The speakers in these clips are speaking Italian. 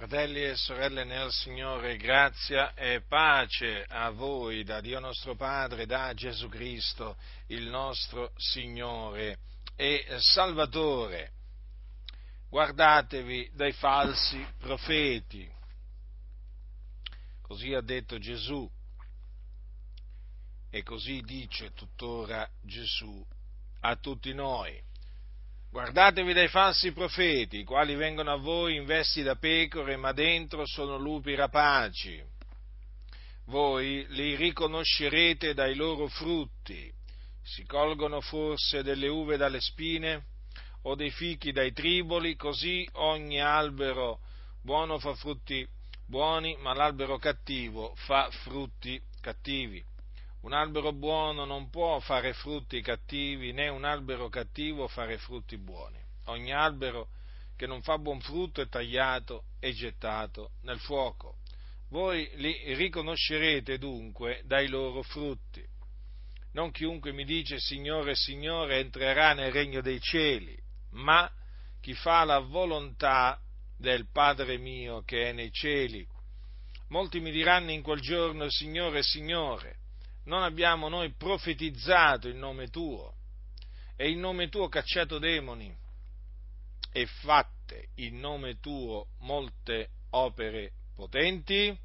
Fratelli e sorelle nel Signore, grazia e pace a voi da Dio nostro Padre, da Gesù Cristo, il nostro Signore e Salvatore. Guardatevi dai falsi profeti. Così ha detto Gesù e così dice tuttora Gesù a tutti noi. Guardatevi dai falsi profeti, i quali vengono a voi in vesti da pecore, ma dentro sono lupi rapaci. Voi li riconoscerete dai loro frutti. Si colgono forse delle uve dalle spine o dei fichi dai triboli, così ogni albero buono fa frutti buoni, ma l'albero cattivo fa frutti cattivi. Un albero buono non può fare frutti cattivi, né un albero cattivo fare frutti buoni. Ogni albero che non fa buon frutto è tagliato e gettato nel fuoco. Voi li riconoscerete dunque dai loro frutti. Non chiunque mi dice Signore, Signore entrerà nel regno dei cieli, ma chi fa la volontà del Padre mio che è nei cieli. Molti mi diranno in quel giorno Signore, Signore non abbiamo noi profetizzato il nome tuo e in nome tuo cacciato demoni e fatte in nome tuo molte opere potenti?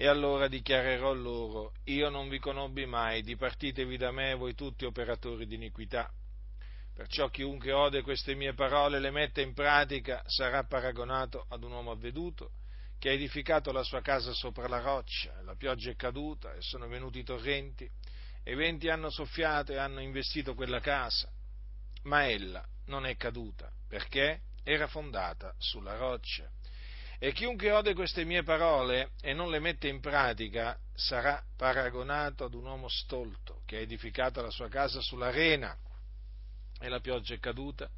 E allora dichiarerò loro, io non vi conobbi mai, dipartitevi da me voi tutti operatori di iniquità. Perciò chiunque ode queste mie parole e le mette in pratica sarà paragonato ad un uomo avveduto che ha edificato la sua casa sopra la roccia, la pioggia è caduta e sono venuti i torrenti, e i venti hanno soffiato e hanno investito quella casa, ma ella non è caduta, perché era fondata sulla roccia. E chiunque ode queste mie parole e non le mette in pratica sarà paragonato ad un uomo stolto che ha edificato la sua casa sull'arena e la pioggia è caduta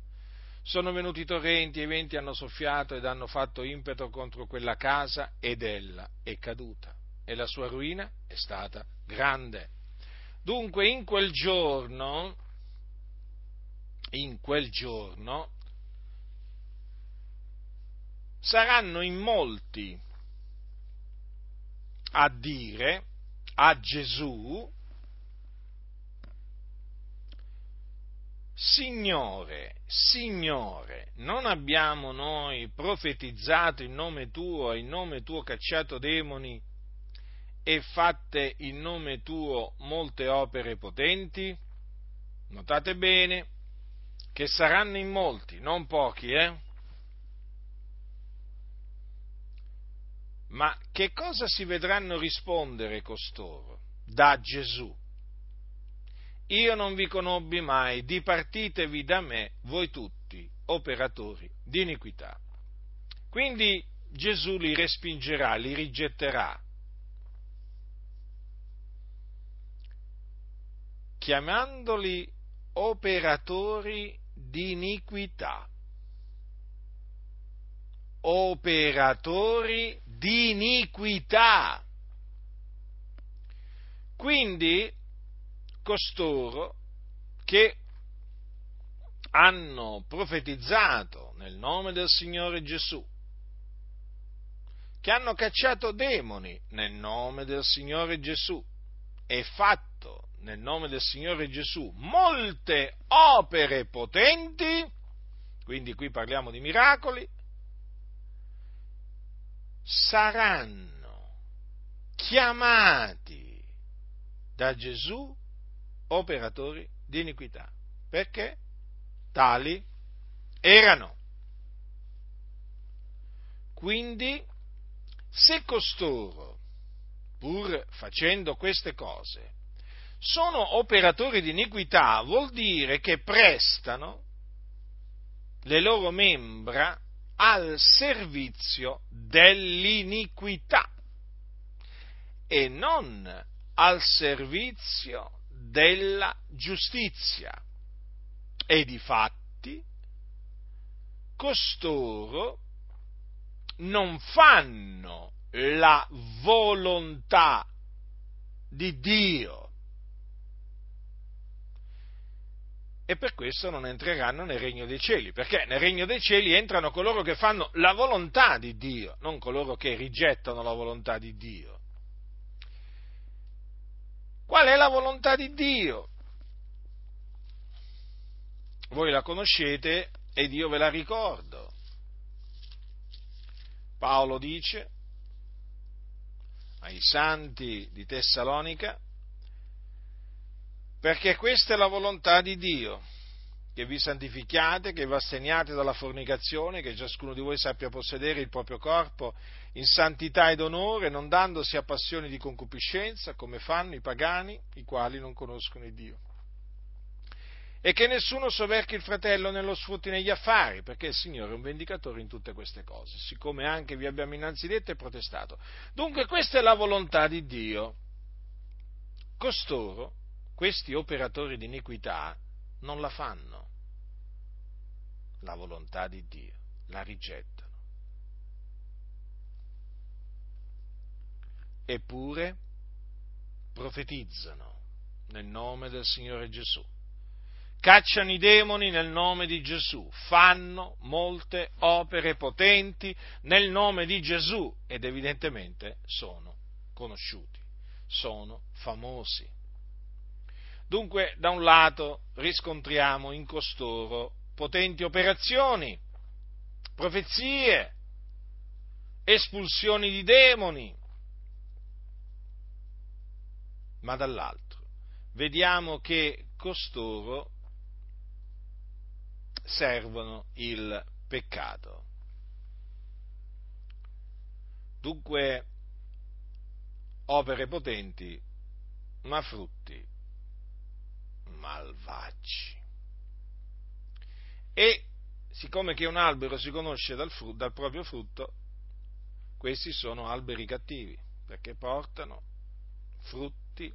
sono venuti torrenti e i venti hanno soffiato ed hanno fatto impeto contro quella casa ed ella è caduta e la sua ruina è stata grande. Dunque in quel giorno, in quel giorno, saranno in molti a dire a Gesù, Signore, Signore, non abbiamo noi profetizzato in nome tuo e in nome tuo cacciato demoni e fatte in nome tuo molte opere potenti? Notate bene che saranno in molti, non pochi, eh? Ma che cosa si vedranno rispondere costoro da Gesù? Io non vi conobbi mai, dipartitevi da me voi tutti, operatori di iniquità. Quindi Gesù li respingerà, li rigetterà, chiamandoli operatori di iniquità. Operatori di iniquità. Quindi costoro che hanno profetizzato nel nome del Signore Gesù, che hanno cacciato demoni nel nome del Signore Gesù e fatto nel nome del Signore Gesù molte opere potenti, quindi qui parliamo di miracoli, saranno chiamati da Gesù operatori di iniquità, perché tali erano. Quindi, se costoro, pur facendo queste cose, sono operatori di iniquità, vuol dire che prestano le loro membra al servizio dell'iniquità e non al servizio della giustizia. E di fatti costoro non fanno la volontà di Dio. e per questo non entreranno nel regno dei cieli, perché nel regno dei cieli entrano coloro che fanno la volontà di Dio, non coloro che rigettano la volontà di Dio. Qual è la volontà di Dio? Voi la conoscete ed io ve la ricordo. Paolo dice ai santi di Tessalonica, perché questa è la volontà di Dio, che vi santifichiate, che vi assegniate dalla fornicazione, che ciascuno di voi sappia possedere il proprio corpo in santità ed onore, non dandosi a passioni di concupiscenza, come fanno i pagani, i quali non conoscono il Dio. E che nessuno soverchi il fratello nello sfrutti negli affari, perché il Signore è un vendicatore in tutte queste cose, siccome anche vi abbiamo innanzi detto e protestato. Dunque questa è la volontà di Dio. Costoro, questi operatori di iniquità, non la fanno la volontà di Dio, la rigettano. Eppure profetizzano nel nome del Signore Gesù, cacciano i demoni nel nome di Gesù, fanno molte opere potenti nel nome di Gesù ed evidentemente sono conosciuti, sono famosi. Dunque, da un lato riscontriamo in costoro potenti operazioni, profezie, espulsioni di demoni, ma dall'altro vediamo che costoro servono il peccato. Dunque, opere potenti, ma frutti malvagi. E siccome che un albero si conosce dal, frutto, dal proprio frutto, questi sono alberi cattivi, perché portano frutti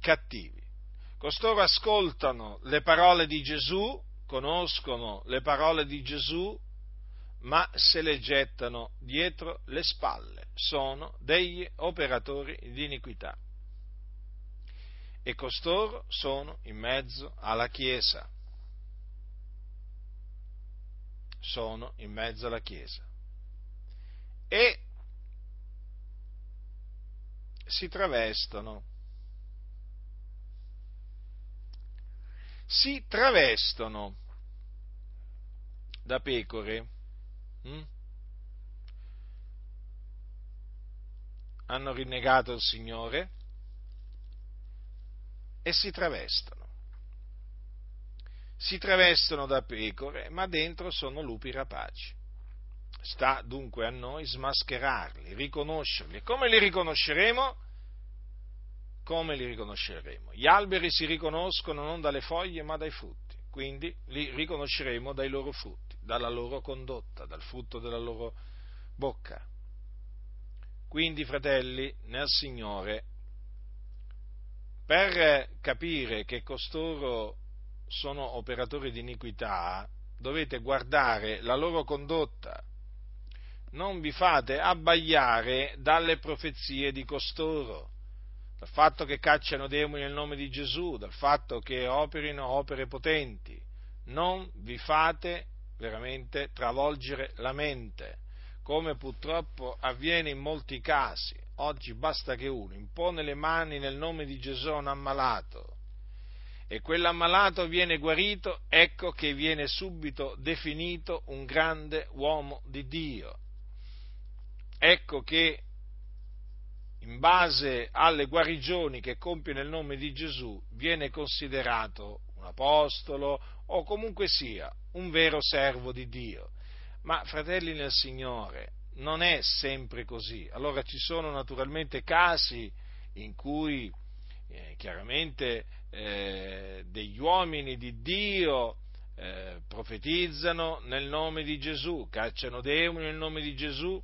cattivi. Costoro ascoltano le parole di Gesù, conoscono le parole di Gesù, ma se le gettano dietro le spalle. Sono degli operatori di iniquità. E costoro sono in mezzo alla Chiesa sono in mezzo alla Chiesa. E si travestono. Si travestono da pecore. Hm? Hanno rinnegato il Signore e si travestono si travestono da pecore, ma dentro sono lupi rapaci. Sta dunque a noi smascherarli, riconoscerli. Come li riconosceremo? Come li riconosceremo? Gli alberi si riconoscono non dalle foglie ma dai frutti, quindi li riconosceremo dai loro frutti, dalla loro condotta, dal frutto della loro bocca. Quindi, fratelli, nel Signore, per capire che costoro sono operatori di iniquità, dovete guardare la loro condotta. Non vi fate abbagliare dalle profezie di costoro, dal fatto che cacciano demoni nel nome di Gesù, dal fatto che operino opere potenti. Non vi fate veramente travolgere la mente, come purtroppo avviene in molti casi. Oggi basta che uno impone le mani nel nome di Gesù a un ammalato e quell'ammalato viene guarito, ecco che viene subito definito un grande uomo di Dio. Ecco che in base alle guarigioni che compie nel nome di Gesù viene considerato un apostolo o comunque sia un vero servo di Dio. Ma fratelli nel Signore, non è sempre così. Allora ci sono naturalmente casi in cui eh, chiaramente eh, degli uomini di Dio eh, profetizzano nel nome di Gesù, cacciano demoni nel nome di Gesù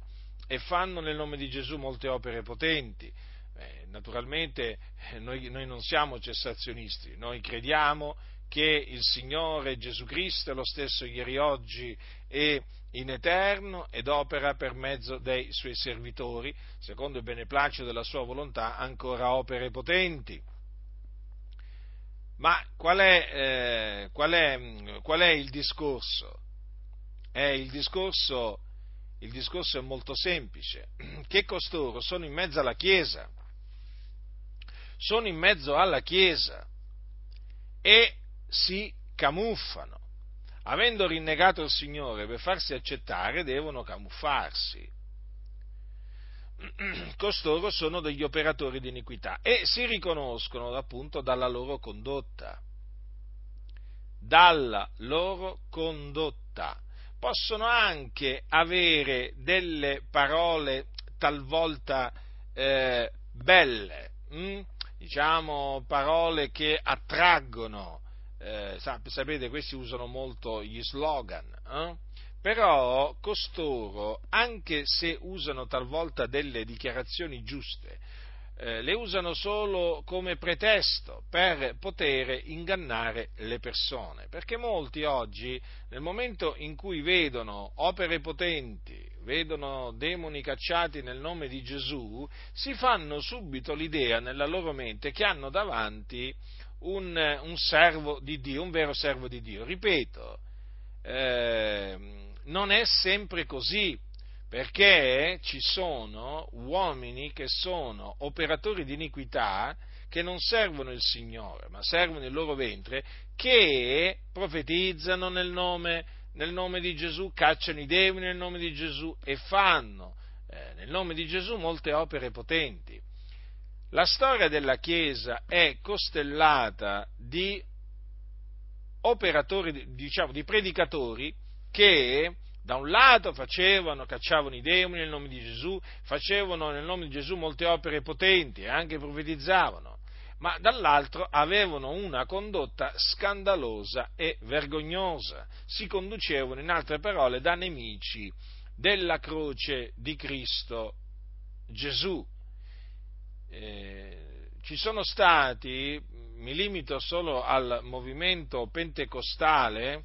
e fanno nel nome di Gesù molte opere potenti. Eh, naturalmente eh, noi, noi non siamo cessazionisti, noi crediamo che il Signore Gesù Cristo è lo stesso ieri, oggi e in eterno ed opera per mezzo dei suoi servitori, secondo il beneplacito della sua volontà, ancora opere potenti. Ma qual è, eh, qual è, qual è il discorso? Eh, il, discorso? il discorso è molto semplice, che costoro sono in mezzo alla Chiesa, sono in mezzo alla Chiesa e si camuffano. Avendo rinnegato il Signore per farsi accettare, devono camuffarsi. Costoro sono degli operatori di iniquità e si riconoscono appunto dalla loro condotta. Dalla loro condotta. Possono anche avere delle parole talvolta eh, belle, hm? diciamo parole che attraggono, eh, sapete, questi usano molto gli slogan, eh? però costoro, anche se usano talvolta delle dichiarazioni giuste, eh, le usano solo come pretesto per poter ingannare le persone, perché molti oggi, nel momento in cui vedono opere potenti, vedono demoni cacciati nel nome di Gesù, si fanno subito l'idea nella loro mente che hanno davanti un, un servo di Dio, un vero servo di Dio. Ripeto, eh, non è sempre così, perché ci sono uomini che sono operatori di iniquità che non servono il Signore, ma servono il loro ventre, che profetizzano nel nome, nel nome di Gesù, cacciano i demoni nel nome di Gesù e fanno eh, nel nome di Gesù molte opere potenti. La storia della Chiesa è costellata di operatori, diciamo, di predicatori che da un lato facevano, cacciavano i demoni nel nome di Gesù, facevano nel nome di Gesù molte opere potenti e anche profetizzavano, ma dall'altro avevano una condotta scandalosa e vergognosa, si conducevano in altre parole da nemici della croce di Cristo Gesù. Eh, ci sono stati, mi limito solo al movimento pentecostale,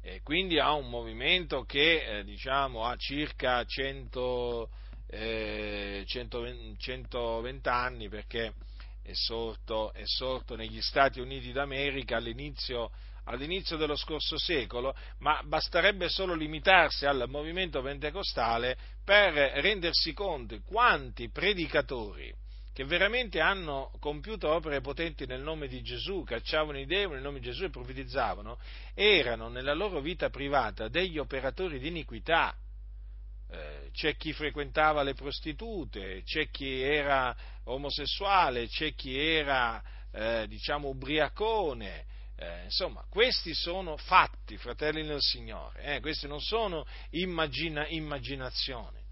e quindi ha un movimento che eh, diciamo, ha circa 100, eh, 120, 120, anni perché è sorto, è sorto, negli Stati Uniti d'America all'inizio, all'inizio dello scorso secolo, ma basterebbe solo limitarsi al movimento pentecostale per rendersi conto quanti predicatori che veramente hanno compiuto opere potenti nel nome di Gesù, cacciavano i demoni nel nome di Gesù e profetizzavano, erano nella loro vita privata degli operatori di iniquità. Eh, c'è chi frequentava le prostitute, c'è chi era omosessuale, c'è chi era, eh, diciamo, ubriacone, eh, insomma, questi sono fatti, fratelli del Signore, eh, questi non sono immagina, immaginazioni.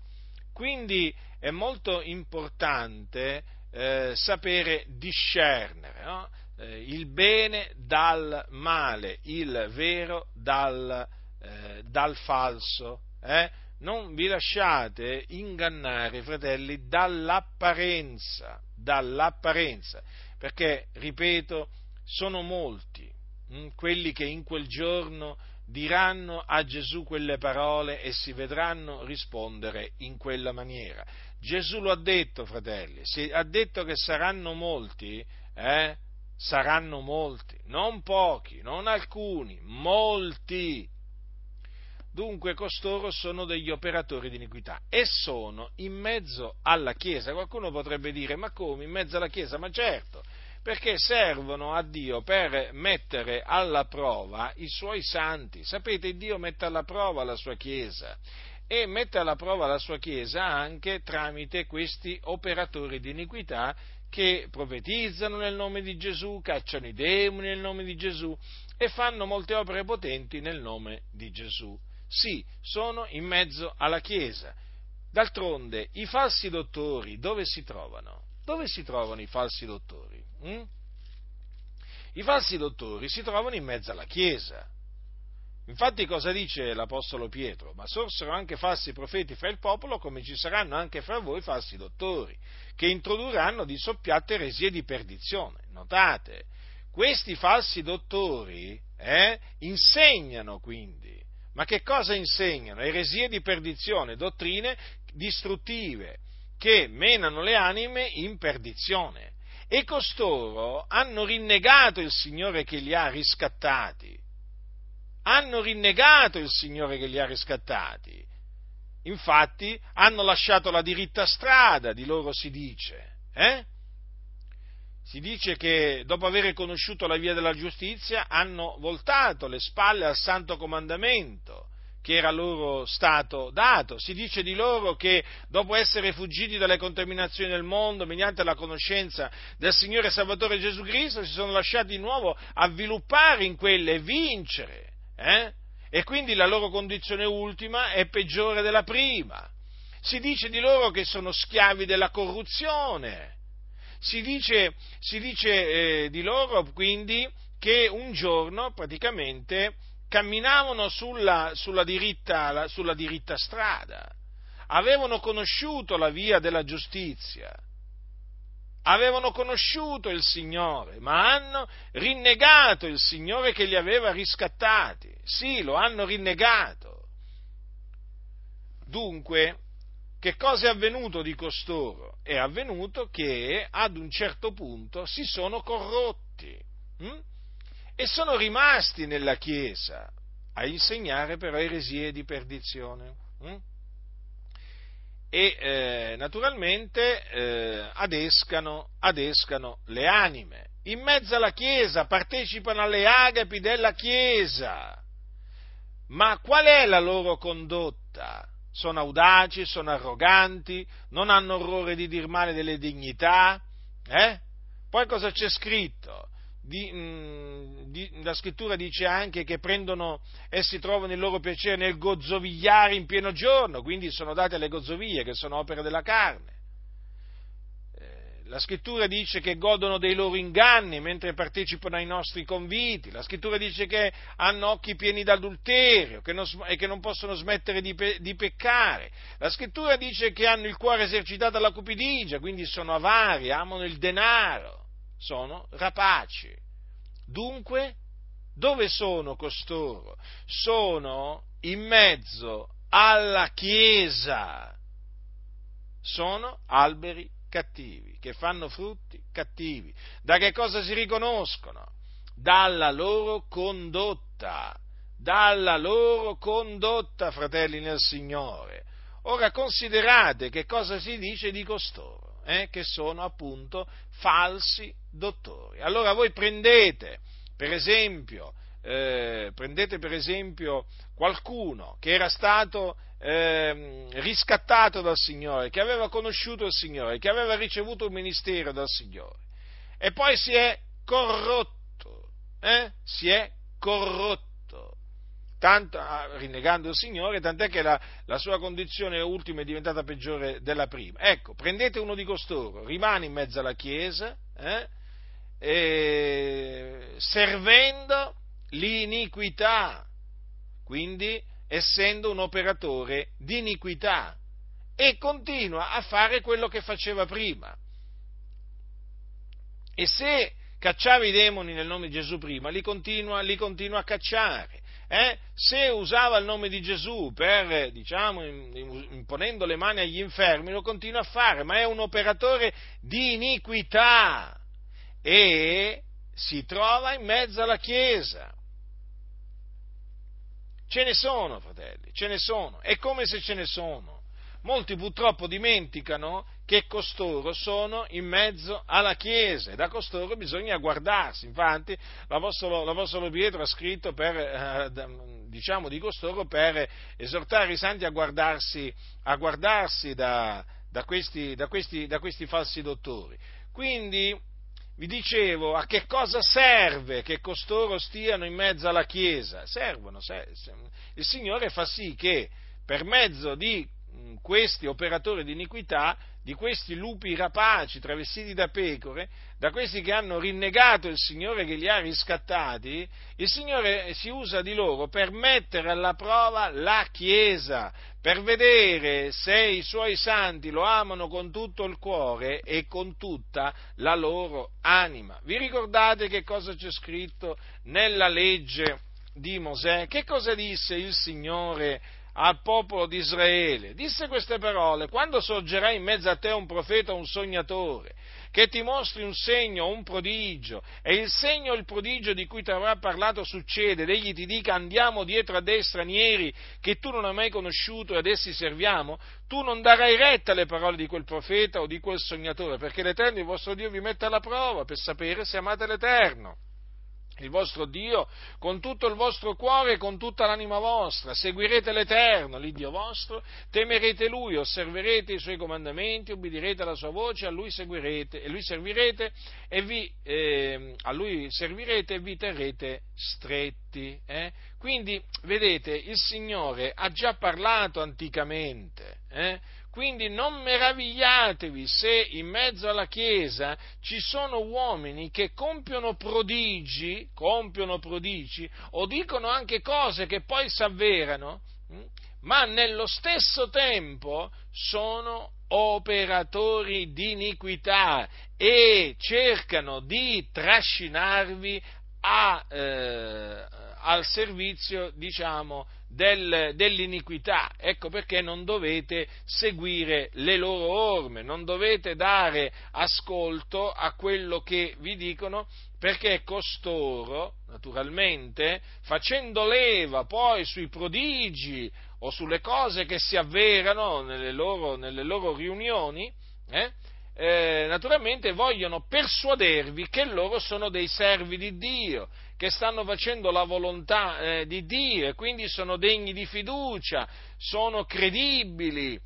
Quindi è molto importante eh, sapere discernere no? eh, il bene dal male, il vero dal, eh, dal falso. Eh? Non vi lasciate ingannare, fratelli, dall'apparenza, dall'apparenza, perché, ripeto, sono molti quelli che in quel giorno diranno a Gesù quelle parole e si vedranno rispondere in quella maniera. Gesù lo ha detto, fratelli, ha detto che saranno molti, eh? Saranno molti, non pochi, non alcuni, molti. Dunque costoro sono degli operatori di iniquità e sono in mezzo alla Chiesa. Qualcuno potrebbe dire, ma come in mezzo alla Chiesa? Ma certo, perché servono a Dio per mettere alla prova i suoi santi. Sapete, Dio mette alla prova la sua Chiesa e mette alla prova la sua Chiesa anche tramite questi operatori di iniquità che profetizzano nel nome di Gesù, cacciano i demoni nel nome di Gesù e fanno molte opere potenti nel nome di Gesù. Sì, sono in mezzo alla Chiesa. D'altronde, i falsi dottori dove si trovano? Dove si trovano i falsi dottori? Hm? I falsi dottori si trovano in mezzo alla Chiesa. Infatti cosa dice l'Apostolo Pietro? Ma sorsero anche falsi profeti fra il popolo, come ci saranno anche fra voi falsi dottori, che introdurranno di soppiatte eresie di perdizione. Notate, questi falsi dottori eh, insegnano quindi. Ma che cosa insegnano? Eresie di perdizione, dottrine distruttive, che menano le anime in perdizione. E costoro hanno rinnegato il Signore che li ha riscattati. Hanno rinnegato il Signore che li ha riscattati. Infatti hanno lasciato la diritta strada, di loro si dice. Eh? Si dice che dopo aver conosciuto la via della giustizia hanno voltato le spalle al santo comandamento che era loro stato dato. Si dice di loro che dopo essere fuggiti dalle contaminazioni del mondo, mediante la conoscenza del Signore Salvatore Gesù Cristo, si sono lasciati di nuovo avviluppare in quelle e vincere. Eh? E quindi la loro condizione ultima è peggiore della prima. Si dice di loro che sono schiavi della corruzione. Si dice, si dice eh, di loro quindi che un giorno praticamente camminavano sulla, sulla, diritta, sulla diritta strada, avevano conosciuto la via della giustizia, avevano conosciuto il Signore, ma hanno rinnegato il Signore che li aveva riscattati. Sì, lo hanno rinnegato. Dunque, che cosa è avvenuto di costoro? È avvenuto che ad un certo punto si sono corrotti. Hm? E sono rimasti nella Chiesa a insegnare però eresie di perdizione. Hm? E eh, naturalmente eh, adescano, adescano le anime. In mezzo alla Chiesa partecipano alle agapi della Chiesa. Ma qual è la loro condotta? Sono audaci, sono arroganti, non hanno orrore di dir male delle dignità? Eh? Poi cosa c'è scritto? Di, mh, mm, di, la scrittura dice anche che prendono, essi trovano il loro piacere nel gozzovigliare in pieno giorno, quindi sono date alle gozzovie che sono opere della carne. Eh, la scrittura dice che godono dei loro inganni mentre partecipano ai nostri conviti, la scrittura dice che hanno occhi pieni d'adulterio che non, e che non possono smettere di, pe, di, peccare, la scrittura dice che hanno il cuore esercitato alla cupidigia, quindi sono avari, amano il denaro sono rapaci. Dunque, dove sono costoro? Sono in mezzo alla Chiesa. Sono alberi cattivi, che fanno frutti cattivi. Da che cosa si riconoscono? Dalla loro condotta, dalla loro condotta, fratelli nel Signore. Ora considerate che cosa si dice di costoro eh, che sono appunto falsi dottori. Allora voi prendete, per esempio, eh, prendete per esempio qualcuno che era stato eh, riscattato dal Signore, che aveva conosciuto il Signore, che aveva ricevuto un ministero dal Signore e poi si è corrotto, eh? si è corrotto tanto, ah, rinnegando il Signore, tant'è che la, la, sua condizione ultima è diventata peggiore della prima. Ecco, prendete uno di costoro, rimane in mezzo alla Chiesa, eh, servendo l'iniquità, quindi essendo un operatore di iniquità, e continua a fare quello che faceva prima. E se cacciava i demoni nel nome di Gesù prima, li continua, li continua a cacciare eh, se usava il nome di Gesù per, diciamo, imponendo le mani agli infermi, lo continua a fare, ma è un operatore di iniquità e si trova in mezzo alla Chiesa. Ce ne sono, fratelli, ce ne sono. È come se ce ne sono. Molti purtroppo dimenticano che costoro sono in mezzo alla Chiesa e da costoro bisogna guardarsi. Infatti l'Apostolo, l'Apostolo Pietro ha scritto per, eh, diciamo di costoro per esortare i santi a guardarsi, a guardarsi da, da, questi, da, questi, da questi falsi dottori. Quindi vi dicevo, a che cosa serve che costoro stiano in mezzo alla Chiesa? Servono, il Signore fa sì che per mezzo di questi operatori di iniquità, di questi lupi rapaci travestiti da pecore, da questi che hanno rinnegato il Signore che li ha riscattati, il Signore si usa di loro per mettere alla prova la Chiesa, per vedere se i suoi santi lo amano con tutto il cuore e con tutta la loro anima. Vi ricordate che cosa c'è scritto nella legge di Mosè? Che cosa disse il Signore al popolo di Israele. Disse queste parole, quando sorgerà in mezzo a te un profeta o un sognatore, che ti mostri un segno o un prodigio, e il segno o il prodigio di cui ti avrà parlato succede, ed egli ti dica andiamo dietro a dei stranieri che tu non hai mai conosciuto e ad essi serviamo, tu non darai retta alle parole di quel profeta o di quel sognatore, perché l'Eterno, il vostro Dio, vi mette alla prova per sapere se amate l'Eterno il vostro Dio con tutto il vostro cuore e con tutta l'anima vostra, seguirete l'Eterno, l'Iddio vostro, temerete Lui, osserverete i Suoi comandamenti, ubbidirete alla Sua voce, a Lui seguirete, e Lui servirete e vi, eh, e vi terrete stretti. Eh? Quindi, vedete, il Signore ha già parlato anticamente, eh? Quindi non meravigliatevi se in mezzo alla Chiesa ci sono uomini che compiono prodigi, compiono prodigi o dicono anche cose che poi si avverano, hm, ma nello stesso tempo sono operatori di iniquità e cercano di trascinarvi a, eh, al servizio, diciamo, del, dell'iniquità. Ecco perché non dovete seguire le loro orme, non dovete dare ascolto a quello che vi dicono, perché costoro, naturalmente, facendo leva poi sui prodigi o sulle cose che si avverano nelle loro, nelle loro riunioni, eh, eh, naturalmente vogliono persuadervi che loro sono dei servi di Dio che stanno facendo la volontà eh, di Dio e quindi sono degni di fiducia, sono credibili,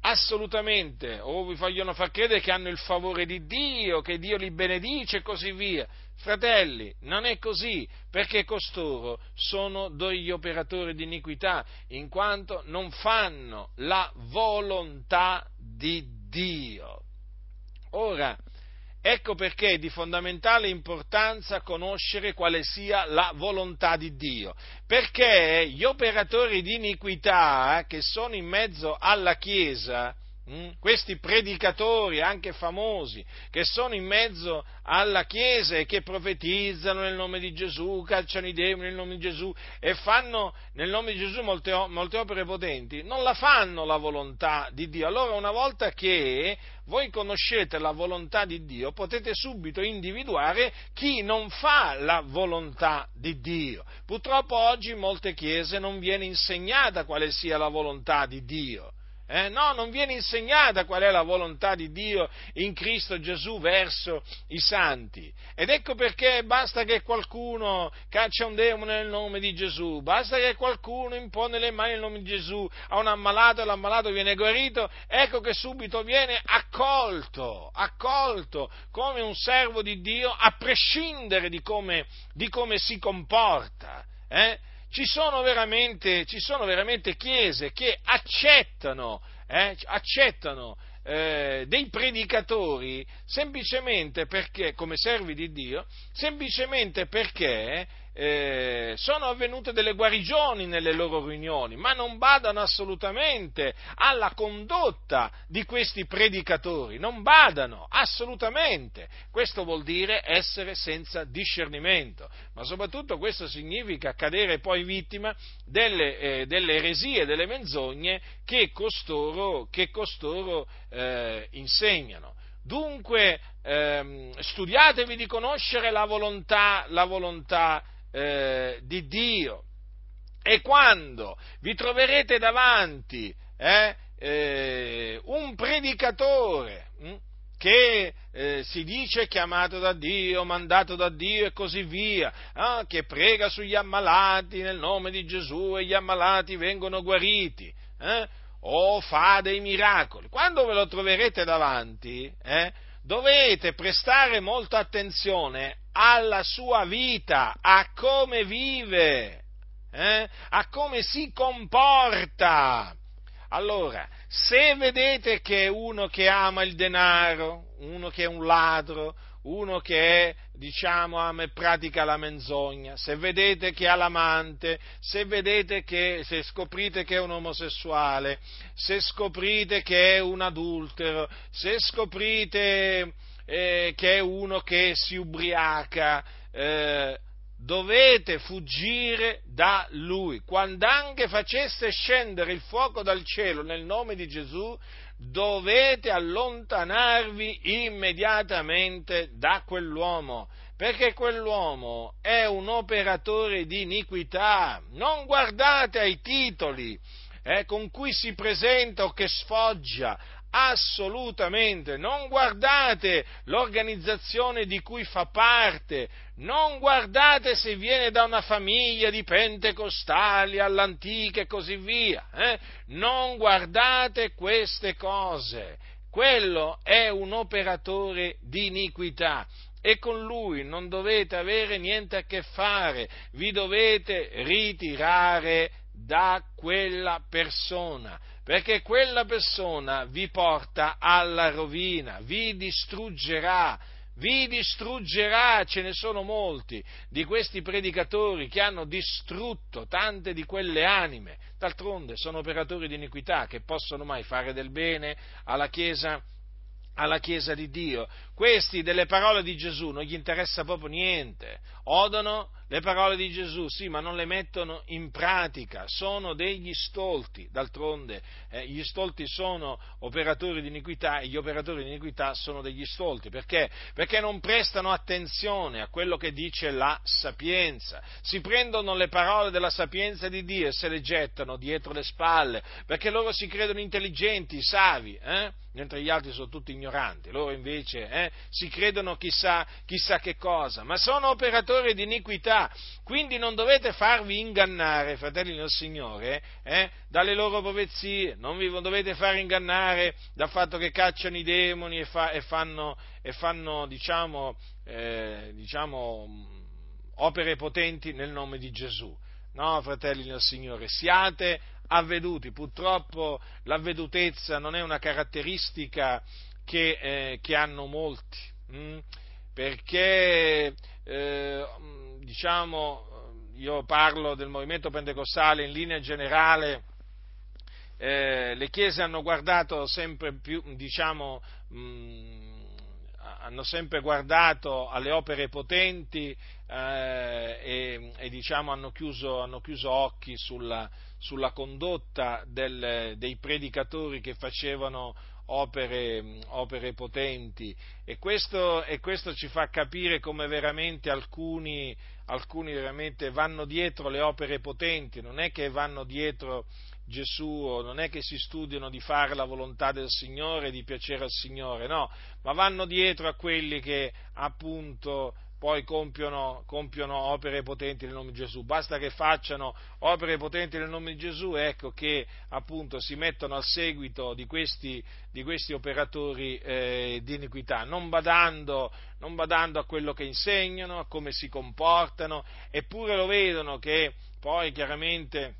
assolutamente, o vi vogliono far credere che hanno il favore di Dio, che Dio li benedice e così via. Fratelli, non è così, perché costoro sono degli operatori di iniquità, in quanto non fanno la volontà di Dio. Ora, Ecco perché è di fondamentale importanza conoscere quale sia la volontà di Dio, perché gli operatori di iniquità che sono in mezzo alla Chiesa Mm? questi predicatori anche famosi che sono in mezzo alla Chiesa e che profetizzano nel nome di Gesù, cacciano i demoni nel nome di Gesù e fanno nel nome di Gesù molte, molte opere potenti, non la fanno la volontà di Dio. Allora una volta che voi conoscete la volontà di Dio potete subito individuare chi non fa la volontà di Dio. Purtroppo oggi in molte chiese non viene insegnata quale sia la volontà di Dio. Eh? No, non viene insegnata qual è la volontà di Dio in Cristo Gesù verso i santi. Ed ecco perché basta che qualcuno caccia un demone nel nome di Gesù, basta che qualcuno impone le mani nel nome di Gesù a un ammalato e l'ammalato viene guarito, ecco che subito viene accolto, accolto come un servo di Dio a prescindere di come, di come si comporta. Eh? Ci sono veramente, ci sono veramente chiese che accettano, eh, accettano eh, dei predicatori semplicemente perché, come servi di Dio, semplicemente perché eh, sono avvenute delle guarigioni nelle loro riunioni, ma non badano assolutamente alla condotta di questi predicatori, non badano assolutamente. Questo vuol dire essere senza discernimento, ma soprattutto questo significa cadere poi vittima delle, eh, delle eresie, delle menzogne che costoro, che costoro eh, insegnano. Dunque, ehm, studiatevi di conoscere la volontà, la volontà eh, di Dio. E quando vi troverete davanti eh, eh, un predicatore hm, che eh, si dice chiamato da Dio, mandato da Dio e così via, eh, che prega sugli ammalati nel nome di Gesù e gli ammalati vengono guariti, eh, o fa dei miracoli, quando ve lo troverete davanti, eh, dovete prestare molta attenzione alla sua vita, a come vive, eh? a come si comporta. Allora, se vedete che uno che ama il denaro, uno che è un ladro, uno che è, diciamo, ama e pratica la menzogna, se vedete che ha l'amante, se vedete che, se scoprite che è un omosessuale, se scoprite che è un adultero, se scoprite eh, che è uno che si ubriaca, eh, dovete fuggire da lui. Quando anche facesse scendere il fuoco dal cielo nel nome di Gesù, dovete allontanarvi immediatamente da quell'uomo, perché quell'uomo è un operatore di iniquità. Non guardate ai titoli eh, con cui si presenta o che sfoggia, Assolutamente, non guardate l'organizzazione di cui fa parte, non guardate se viene da una famiglia di pentecostali all'antica e così via, eh? non guardate queste cose, quello è un operatore di iniquità e con lui non dovete avere niente a che fare, vi dovete ritirare da quella persona perché quella persona vi porta alla rovina, vi distruggerà, vi distruggerà, ce ne sono molti di questi predicatori che hanno distrutto tante di quelle anime, d'altronde sono operatori di iniquità che possono mai fare del bene alla Chiesa alla Chiesa di Dio. Questi delle parole di Gesù non gli interessa proprio niente, odono le parole di Gesù, sì, ma non le mettono in pratica, sono degli stolti, d'altronde eh, gli stolti sono operatori di iniquità e gli operatori di iniquità sono degli stolti, perché? Perché non prestano attenzione a quello che dice la sapienza, si prendono le parole della sapienza di Dio e se le gettano dietro le spalle, perché loro si credono intelligenti, savi, eh? mentre gli altri sono tutti ignoranti, loro invece eh, si credono chissà, chissà che cosa, ma sono operatori di iniquità, quindi non dovete farvi ingannare, fratelli del Signore, eh, dalle loro profezie, non vi dovete far ingannare dal fatto che cacciano i demoni e, fa, e fanno, e fanno diciamo, eh, diciamo, opere potenti nel nome di Gesù. No, fratelli del Signore, siate avveduti. Purtroppo l'avvedutezza non è una caratteristica che, eh, che hanno molti, mh? Mm? perché eh, diciamo, io parlo del movimento pentecostale in linea generale, eh, le chiese hanno guardato sempre più, diciamo, mh, hanno sempre guardato alle opere potenti eh, e, e diciamo, hanno, chiuso, hanno, chiuso, occhi sulla, sulla condotta del, dei predicatori che facevano opere, opere potenti. E questo, e questo, ci fa capire come veramente alcuni, alcuni veramente vanno dietro le opere potenti, non è che vanno dietro Gesù non è che si studiano di fare la volontà del Signore, di piacere al Signore, no, ma vanno dietro a quelli che appunto poi compiono, compiono, opere potenti nel nome di Gesù. Basta che facciano opere potenti nel nome di Gesù, ecco che appunto si mettono al seguito di questi, di questi operatori eh, di iniquità, non badando, non badando a quello che insegnano, a come si comportano, eppure lo vedono che poi chiaramente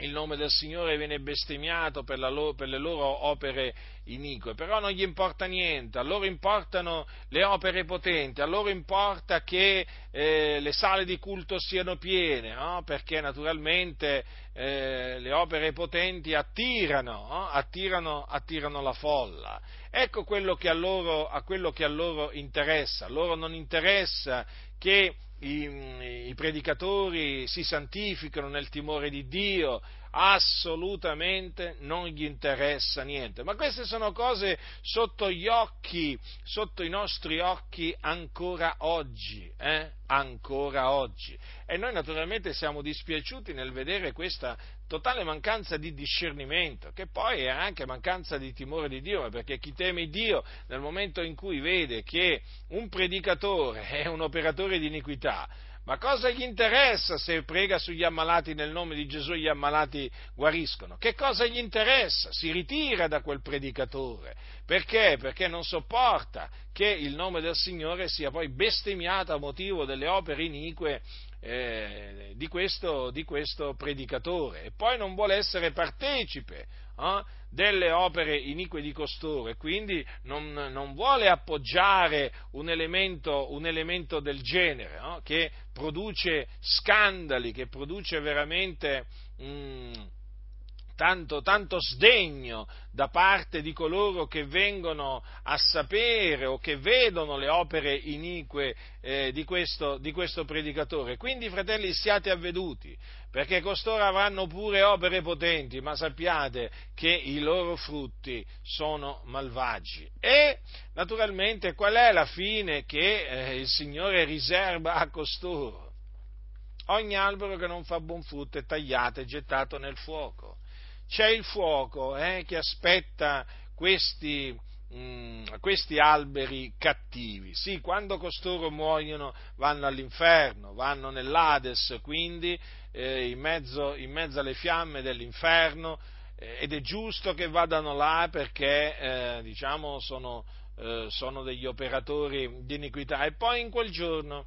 il nome del Signore viene bestemmiato per, loro, per, le loro opere inique, però non gli importa niente, a loro importano le opere potenti, a loro importa che eh, le sale di culto siano piene, no? perché naturalmente eh, le opere potenti attirano, no? attirano, attirano, la folla. Ecco quello che a loro, a quello che a loro interessa, a loro non interessa che i, i predicatori si santificano nel timore di Dio, assolutamente non gli interessa niente. Ma queste sono cose sotto gli occhi, sotto i nostri occhi ancora oggi, eh? ancora oggi. E noi naturalmente siamo dispiaciuti nel vedere questa totale mancanza di discernimento, che poi è anche mancanza di timore di Dio, perché chi teme Dio nel momento in cui vede che un predicatore è un operatore di iniquità, ma cosa gli interessa se prega sugli ammalati nel nome di Gesù e gli ammalati guariscono? Che cosa gli interessa? Si ritira da quel predicatore. Perché? Perché non sopporta che il nome del Signore sia poi bestemmiato a motivo delle opere inique eh, di, questo, di, questo, predicatore. E poi non vuole essere partecipe eh, delle opere inique di costoro e quindi non, non vuole appoggiare un elemento, un elemento del genere eh, che produce scandali, che produce veramente... Mm, tanto, tanto sdegno da parte di coloro che vengono a sapere o che vedono le opere inique eh, di, questo, di questo predicatore. Quindi, fratelli, siate avveduti, perché costoro avranno pure opere potenti, ma sappiate che i loro frutti sono malvagi. E naturalmente qual è la fine che eh, il Signore riserva a costoro? Ogni albero che non fa buon frutto è tagliato e gettato nel fuoco. C'è il fuoco eh, che aspetta questi, mh, mm, questi alberi cattivi. Sì, quando costoro muoiono vanno all'inferno, vanno nell'Ades, quindi eh, in, mezzo, in, mezzo, alle fiamme dell'inferno, eh, ed è giusto che vadano là perché eh, diciamo, sono, eh, sono degli operatori di iniquità. E poi in quel giorno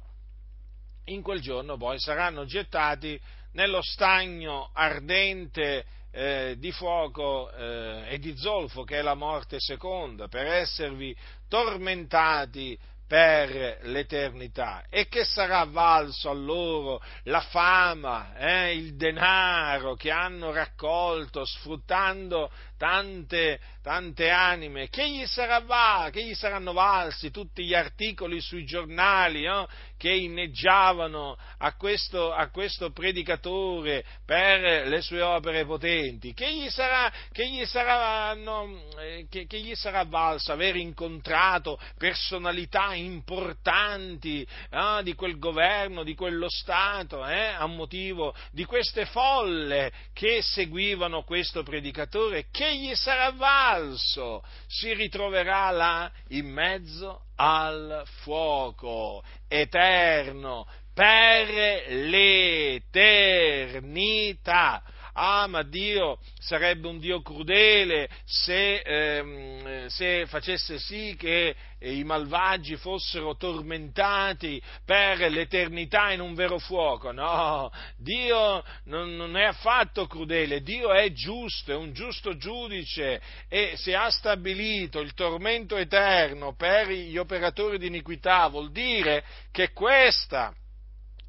in quel giorno poi saranno gettati nello stagno ardente eh, di fuoco eh, e di zolfo che è la morte seconda, per esservi tormentati per l'eternità. E che sarà valso a loro la fama, eh, il denaro che hanno raccolto sfruttando tante, tante anime? Che gli, sarà, che gli, saranno valsi tutti gli articoli sui giornali eh, che inneggiavano a questo, a questo, predicatore per le sue opere potenti? Che gli sarà, che gli saranno, eh, che, che gli sarà valso aver incontrato personalità importanti eh, di quel governo, di quello Stato, eh, a motivo di queste folle che seguivano questo predicatore, che gli sarà valso? Si ritroverà là in mezzo al fuoco eterno per l'eternità ah ma Dio sarebbe un Dio crudele se, ehm, se facesse sì che i malvagi fossero tormentati per l'eternità in un vero fuoco. No, Dio non, non, è affatto crudele, Dio è giusto, è un giusto giudice e se ha stabilito il tormento eterno per gli operatori di iniquità vuol dire che questa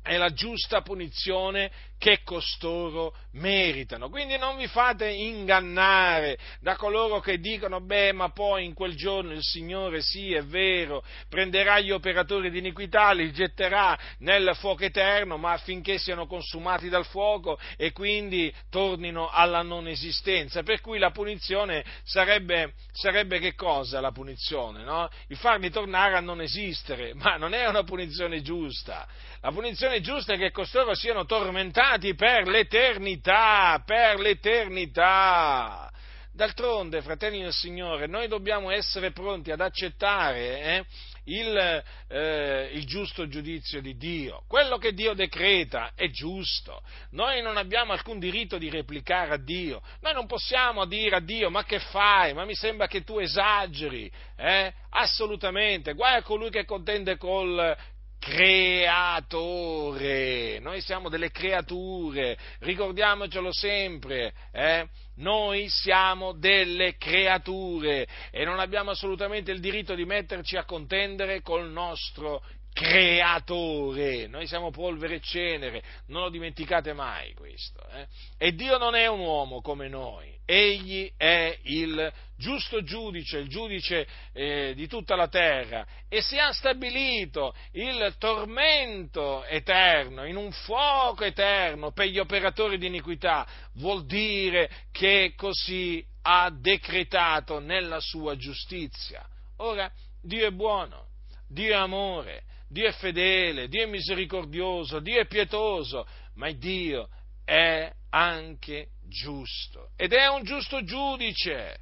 è la giusta punizione che costoro meritano. Quindi non vi fate ingannare da coloro che dicono, beh, ma poi in quel giorno il Signore, sì, è vero, prenderà gli operatori di iniquità, li getterà nel fuoco eterno, ma affinché siano consumati dal fuoco e quindi tornino alla non esistenza. Per cui la punizione sarebbe, sarebbe che cosa la punizione? No? Il farli tornare a non esistere, ma non è una punizione giusta. La punizione giusta è che costoro siano tormentati condannati per l'eternità, per l'eternità. D'altronde, fratelli del Signore, noi dobbiamo essere pronti ad accettare eh, il, eh, il, giusto giudizio di Dio. Quello che Dio decreta è giusto. Noi non abbiamo alcun diritto di replicare a Dio. Noi non possiamo dire a Dio ma che fai? Ma mi sembra che tu esageri. Eh? Assolutamente. Guai a colui che contende col, creatore, noi siamo delle creature, ricordiamocelo sempre, eh? noi siamo delle creature e non abbiamo assolutamente il diritto di metterci a contendere col nostro creatore, noi siamo polvere e cenere, non lo dimenticate mai questo. Eh? E Dio non è un uomo come noi, egli è il giusto giudice, il giudice eh, di tutta la terra e si ha stabilito il tormento eterno in un fuoco eterno per gli operatori di iniquità, vuol dire che così ha decretato nella sua giustizia. Ora, Dio è buono, Dio è amore, Dio è fedele, Dio è misericordioso, Dio è pietoso, ma Dio è anche giusto ed è un giusto giudice.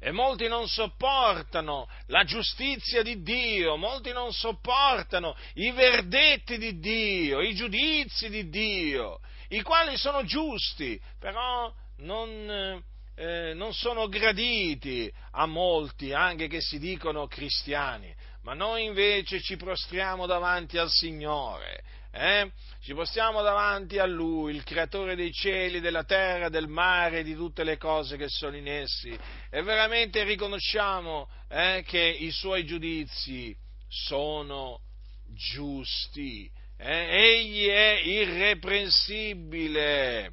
E molti non sopportano la giustizia di Dio, molti non sopportano i verdetti di Dio, i giudizi di Dio, i quali sono giusti, però non, eh, non sono graditi a molti, anche che si dicono cristiani ma noi invece ci prostriamo davanti al Signore, eh? ci postiamo davanti a Lui, il creatore dei cieli, della terra, del mare di tutte le cose che sono in essi, e veramente riconosciamo eh, che i Suoi giudizi sono giusti. Eh? Egli è irreprensibile.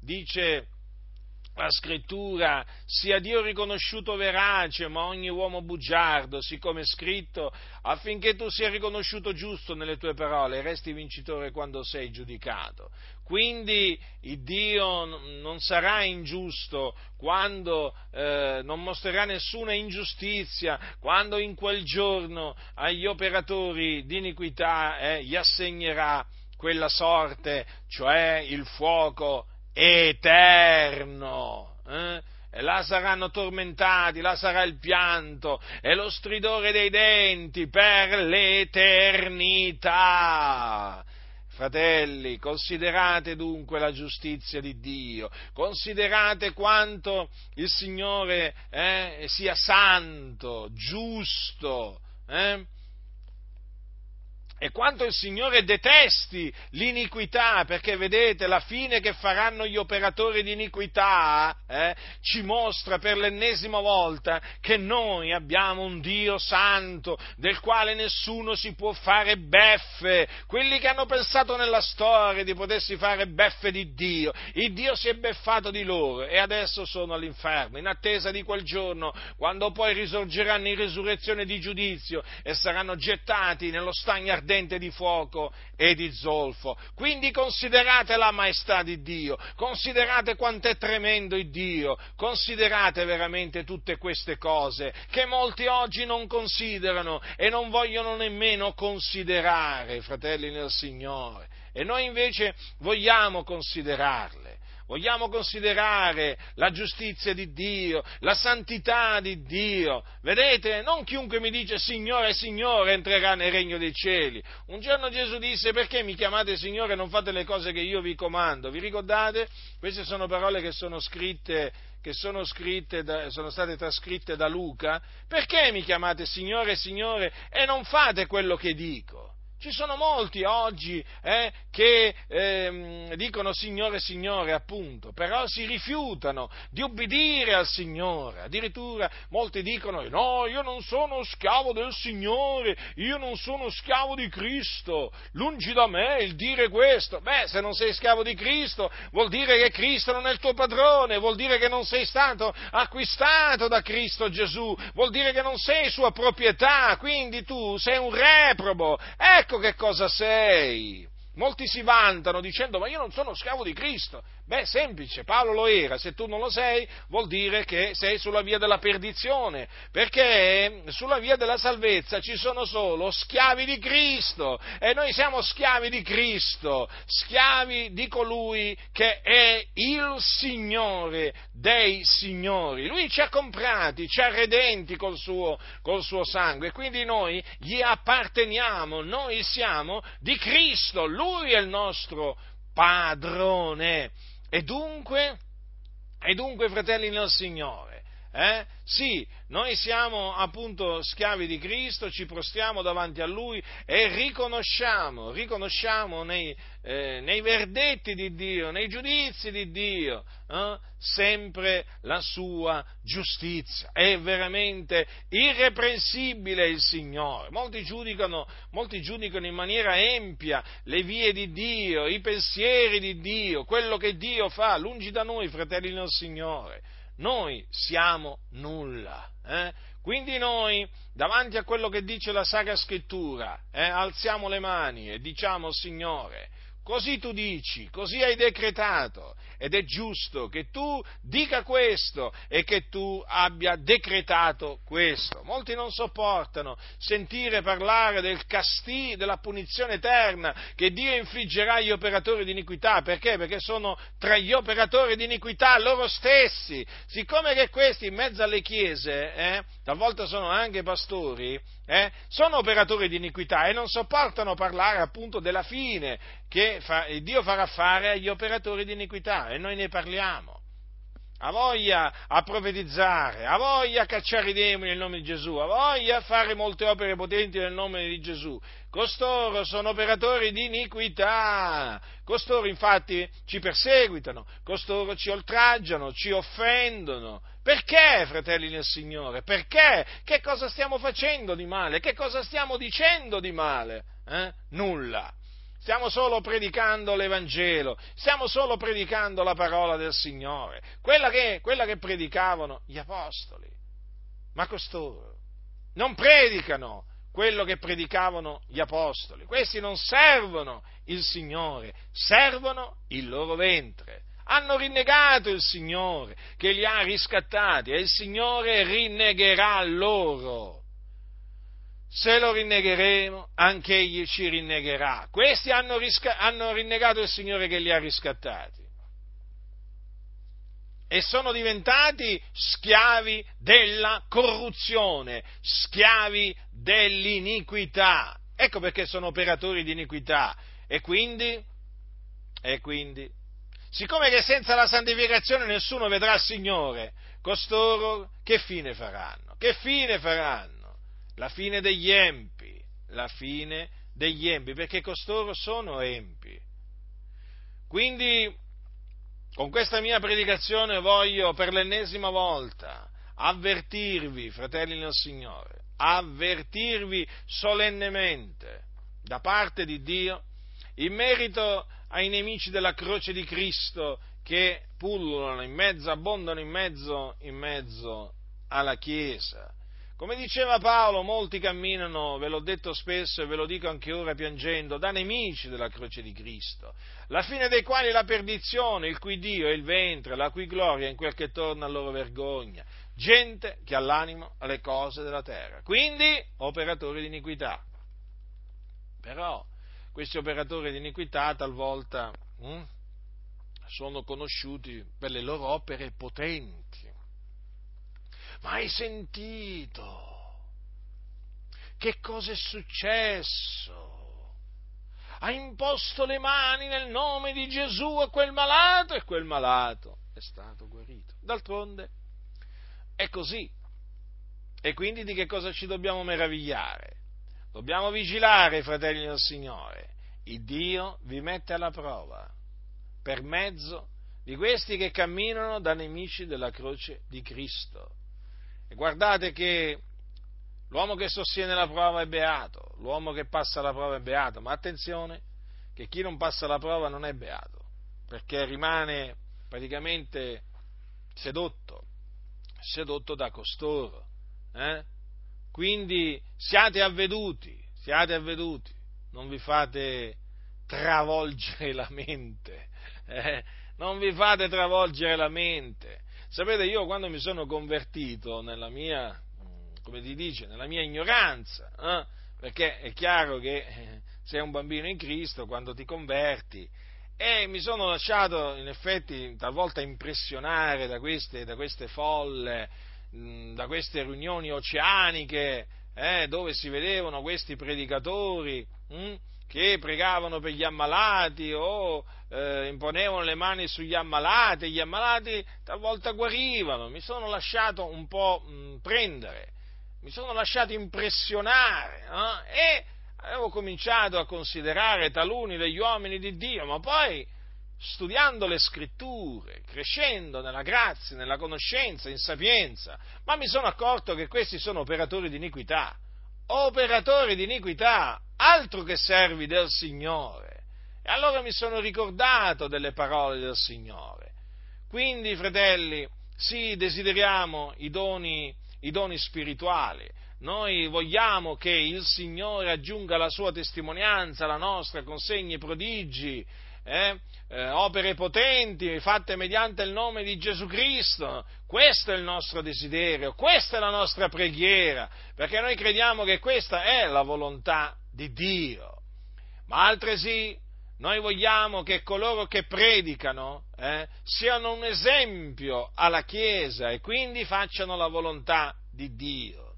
Dice la scrittura, sia Dio riconosciuto verace, ma ogni uomo bugiardo, siccome è scritto, affinché tu sia riconosciuto giusto nelle tue parole e resti vincitore quando sei giudicato. Quindi Dio non sarà ingiusto quando eh, non mostrerà nessuna ingiustizia, quando in quel giorno agli operatori di iniquità eh, gli assegnerà quella sorte, cioè il fuoco eterno. Eh? E là saranno tormentati, là sarà il pianto e lo stridore dei denti per l'eternità. Fratelli, considerate dunque la giustizia di Dio, considerate quanto il Signore eh, sia santo, giusto, eh? E quanto il Signore detesti l'iniquità, perché vedete la fine che faranno gli operatori di iniquità eh, ci mostra per l'ennesima volta che noi abbiamo un Dio santo del quale nessuno si può fare beffe. Quelli che hanno pensato nella storia di potersi fare beffe di Dio, il Dio si è beffato di loro e adesso sono all'inferno, in attesa di quel giorno quando poi risorgeranno in risurrezione di giudizio e saranno gettati nello stagno ardente ardente di fuoco e di zolfo. Quindi considerate la maestà di Dio, considerate quanto è tremendo il Dio, considerate veramente tutte queste cose che molti oggi non considerano e non vogliono nemmeno considerare, fratelli nel Signore. E noi invece vogliamo considerarle vogliamo considerare la giustizia di Dio, la santità di Dio. Vedete, non chiunque mi dice Signore, Signore entrerà nel regno dei cieli. Un giorno Gesù disse perché mi chiamate Signore e non fate le cose che io vi comando? Vi ricordate? Queste sono parole che sono scritte che sono, da, sono, state trascritte da Luca, perché mi chiamate Signore, Signore e non fate quello che dico? Ci sono molti oggi eh, che eh, dicono Signore, Signore, appunto, però si rifiutano di ubbidire al Signore. Addirittura molti dicono no, io non sono schiavo del Signore, io non sono schiavo di Cristo. Lungi da me il dire questo. Beh, se non sei schiavo di Cristo, vuol dire che Cristo non è il tuo padrone, vuol dire che non sei stato acquistato da Cristo Gesù, vuol dire che non sei sua proprietà, quindi tu sei un reprobo. Ecco Ecco che cosa sei. Molti si vantano dicendo ma io non sono schiavo di Cristo. Beh, semplice, Paolo lo era, se tu non lo sei vuol dire che sei sulla via della perdizione, perché sulla via della salvezza ci sono solo schiavi di Cristo e noi siamo schiavi di Cristo, schiavi di colui che è il Signore dei Signori. Lui ci ha comprati, ci ha redenti col suo, col suo sangue quindi noi gli apparteniamo, noi siamo di Cristo, Lui è il nostro padrone. E dunque, e dunque fratelli nel Signore, eh? Sì, noi siamo appunto schiavi di Cristo, ci prostiamo davanti a Lui e riconosciamo, riconosciamo nei, eh, nei verdetti di Dio, nei giudizi di Dio, eh, sempre la sua giustizia. È veramente irreprensibile il Signore. Molti giudicano, molti giudicano in maniera empia le vie di Dio, i pensieri di Dio, quello che Dio fa, lungi da noi, fratelli del Signore noi siamo nulla. Eh? Quindi noi, davanti a quello che dice la Sacra Scrittura, eh, alziamo le mani e diciamo, Signore, Così tu dici, così hai decretato ed è giusto che tu dica questo e che tu abbia decretato questo. Molti non sopportano sentire parlare del castigo, della punizione eterna che Dio infliggerà agli operatori di iniquità. Perché? Perché sono tra gli operatori di iniquità loro stessi. Siccome che questi in mezzo alle chiese, eh, talvolta sono anche pastori, eh, sono operatori di iniquità e non sopportano parlare appunto della fine che fa, Dio farà fare agli operatori di iniquità e noi ne parliamo. Ha voglia a profetizzare, ha voglia a cacciare i demoni nel nome di Gesù, ha voglia a fare molte opere potenti nel nome di Gesù. Costoro sono operatori di iniquità, costoro infatti ci perseguitano, costoro ci oltraggiano, ci offendono. Perché, fratelli nel Signore? Perché? Che cosa stiamo facendo di male? Che cosa stiamo dicendo di male? Eh? Nulla stiamo solo predicando l'Evangelo, stiamo solo predicando la parola del Signore, quella che, quella che predicavano gli Apostoli. Ma costoro non predicano quello che predicavano gli Apostoli, questi non servono il Signore, servono il loro ventre hanno rinnegato il Signore che li ha riscattati e il Signore rinnegherà loro. Se lo rinnegheremo, anche Egli ci rinnegherà. Questi hanno, risca- hanno rinnegato il Signore che li ha riscattati e sono diventati schiavi della corruzione, schiavi dell'iniquità. Ecco perché sono operatori di iniquità. E quindi, e quindi siccome che senza la santificazione nessuno vedrà il Signore, costoro che fine faranno? Che fine faranno? La fine degli empi, la fine degli empi, perché costoro sono empi. Quindi, con questa mia predicazione voglio per l'ennesima volta avvertirvi, fratelli nel Signore, avvertirvi solennemente da parte di Dio in merito ai nemici della croce di Cristo che pullulano in mezzo, abbondano in mezzo, in mezzo alla Chiesa. Come diceva Paolo, molti camminano, ve l'ho detto spesso e ve lo dico anche ora piangendo, da nemici della croce di Cristo, la fine dei quali è la perdizione, il cui Dio è il ventre, la cui gloria è in quel che torna a loro vergogna. Gente che ha l'animo alle cose della terra, quindi operatori di iniquità. Però questi operatori di iniquità talvolta hm, sono conosciuti per le loro opere potenti. Ma hai sentito? Che cosa è successo? Ha imposto le mani nel nome di Gesù a quel malato e quel malato è stato guarito. D'altronde è così. E quindi di che cosa ci dobbiamo meravigliare? Dobbiamo vigilare, fratelli del Signore. Il Dio vi mette alla prova per mezzo di questi che camminano da nemici della croce di Cristo. E guardate che l'uomo che sostiene la prova è beato, l'uomo che passa la prova è beato, ma attenzione che chi non passa la prova non è beato, perché rimane praticamente sedotto, sedotto da costoro. Eh? Quindi siate avveduti, siate avveduti, non vi fate travolgere la mente, eh? non vi fate travolgere la mente. Sapete, io quando mi sono convertito nella mia, come ti dice, nella mia ignoranza, eh? perché è chiaro che eh, sei un bambino in Cristo quando ti converti, e mi sono lasciato in effetti talvolta impressionare da queste, da queste folle da queste riunioni oceaniche eh, dove si vedevano questi predicatori hm, che pregavano per gli ammalati o eh, imponevano le mani sugli ammalati gli ammalati talvolta guarivano. Mi sono lasciato un po' mh, prendere, mi sono lasciato impressionare eh, e avevo cominciato a considerare taluni degli uomini di Dio, ma poi studiando le scritture, crescendo nella grazia, nella conoscenza, in sapienza, ma mi sono accorto che questi sono operatori di iniquità, operatori di iniquità, altro che servi del Signore. E allora mi sono ricordato delle parole del Signore. Quindi, fratelli, sì, desideriamo i doni, i doni spirituali, noi vogliamo che il Signore aggiunga la sua testimonianza alla nostra, consegni prodigi, eh, eh, opere potenti fatte mediante il nome di Gesù Cristo. Questo è il nostro desiderio, questa è la nostra preghiera, perché noi crediamo che questa è la volontà di Dio. Ma altresì noi vogliamo che coloro che predicano eh, siano un esempio alla Chiesa e quindi facciano la volontà di Dio,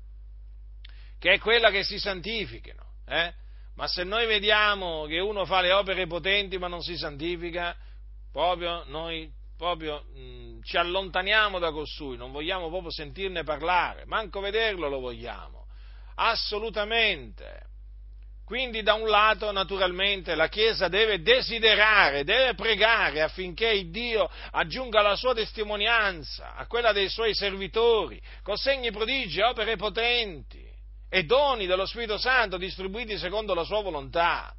che è quella che si santifichino. Eh? Ma se noi vediamo che uno fa le opere potenti ma non si santifica, proprio noi proprio, mh, ci allontaniamo da costui, non vogliamo proprio sentirne parlare, manco vederlo lo vogliamo. Assolutamente. Quindi da un lato naturalmente la Chiesa deve desiderare, deve pregare affinché Dio aggiunga la sua testimonianza a quella dei suoi servitori, con segni prodigi opere potenti e doni dello Spirito Santo distribuiti secondo la sua volontà.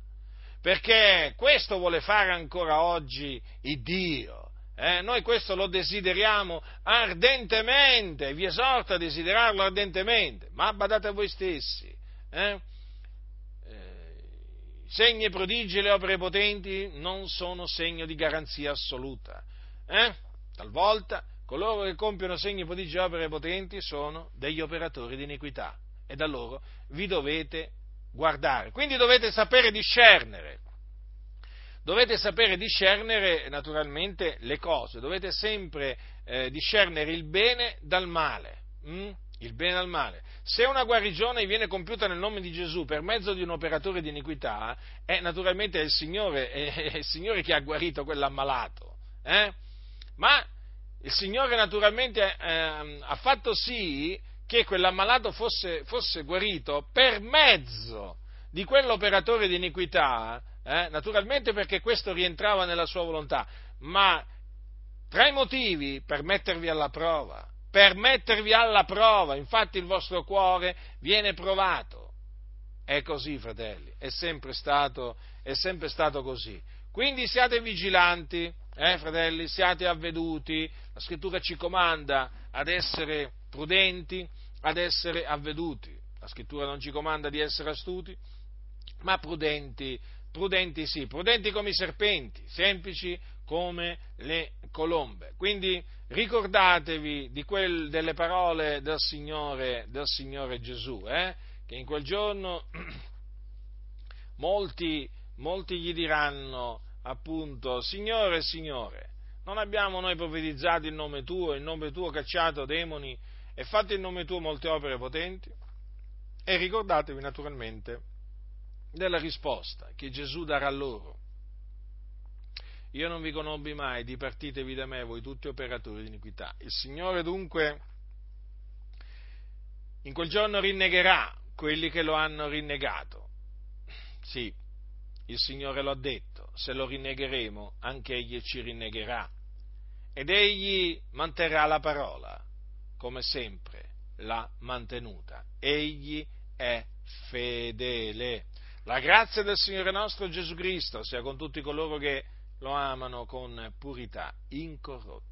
perché questo vuole fare ancora oggi il Dio. Eh, noi questo lo desideriamo ardentemente, vi esorto a desiderarlo ardentemente, ma badate a voi stessi. Eh, segni e prodigi e le opere potenti non sono segno di garanzia assoluta. Eh? Talvolta coloro che compiono segni, prodigi e opere potenti sono degli operatori di iniquità e da loro vi dovete guardare. Quindi dovete sapere discernere dovete sapere discernere naturalmente le cose, dovete sempre eh, discernere il bene dal male. Hm? Il bene dal male. Se una guarigione viene compiuta nel nome di Gesù per mezzo di un operatore di iniquità, è naturalmente il Signore, è il Signore che ha guarito quell'ammalato. Eh? Ma il Signore naturalmente eh, ha fatto sì che quell'ammalato fosse, fosse guarito per mezzo di quell'operatore di iniquità eh? naturalmente perché questo rientrava nella sua volontà, ma tra i motivi per mettervi alla prova, per mettervi alla prova, infatti il vostro cuore viene provato. È così, fratelli, è sempre stato, è sempre stato così. Quindi siate vigilanti, eh, fratelli, siate avveduti. La scrittura ci comanda ad essere prudenti, ad essere avveduti. La scrittura non ci comanda di essere astuti, ma prudenti prudenti sì, prudenti come i serpenti, semplici come le colombe. Quindi ricordatevi quel, delle parole del Signore, del Signore Gesù, eh? che in quel giorno molti, molti gli diranno appunto, Signore, Signore, non abbiamo noi profetizzato il nome tuo, il nome tuo cacciato demoni e fatto in nome tuo molte opere potenti? E ricordatevi naturalmente della risposta che Gesù darà loro. Io non vi conobbi mai, dipartitevi da me, voi tutti operatori di iniquità. Il Signore dunque in quel giorno rinnegherà quelli che lo hanno rinnegato. Sì, il Signore lo ha detto, se lo rinnegheremo, anche Egli ci rinnegherà. Ed Egli manterrà la parola, come sempre l'ha mantenuta. Egli è fedele. La grazia del Signore nostro Gesù Cristo sia con tutti coloro che lo amano con purità incorrotta.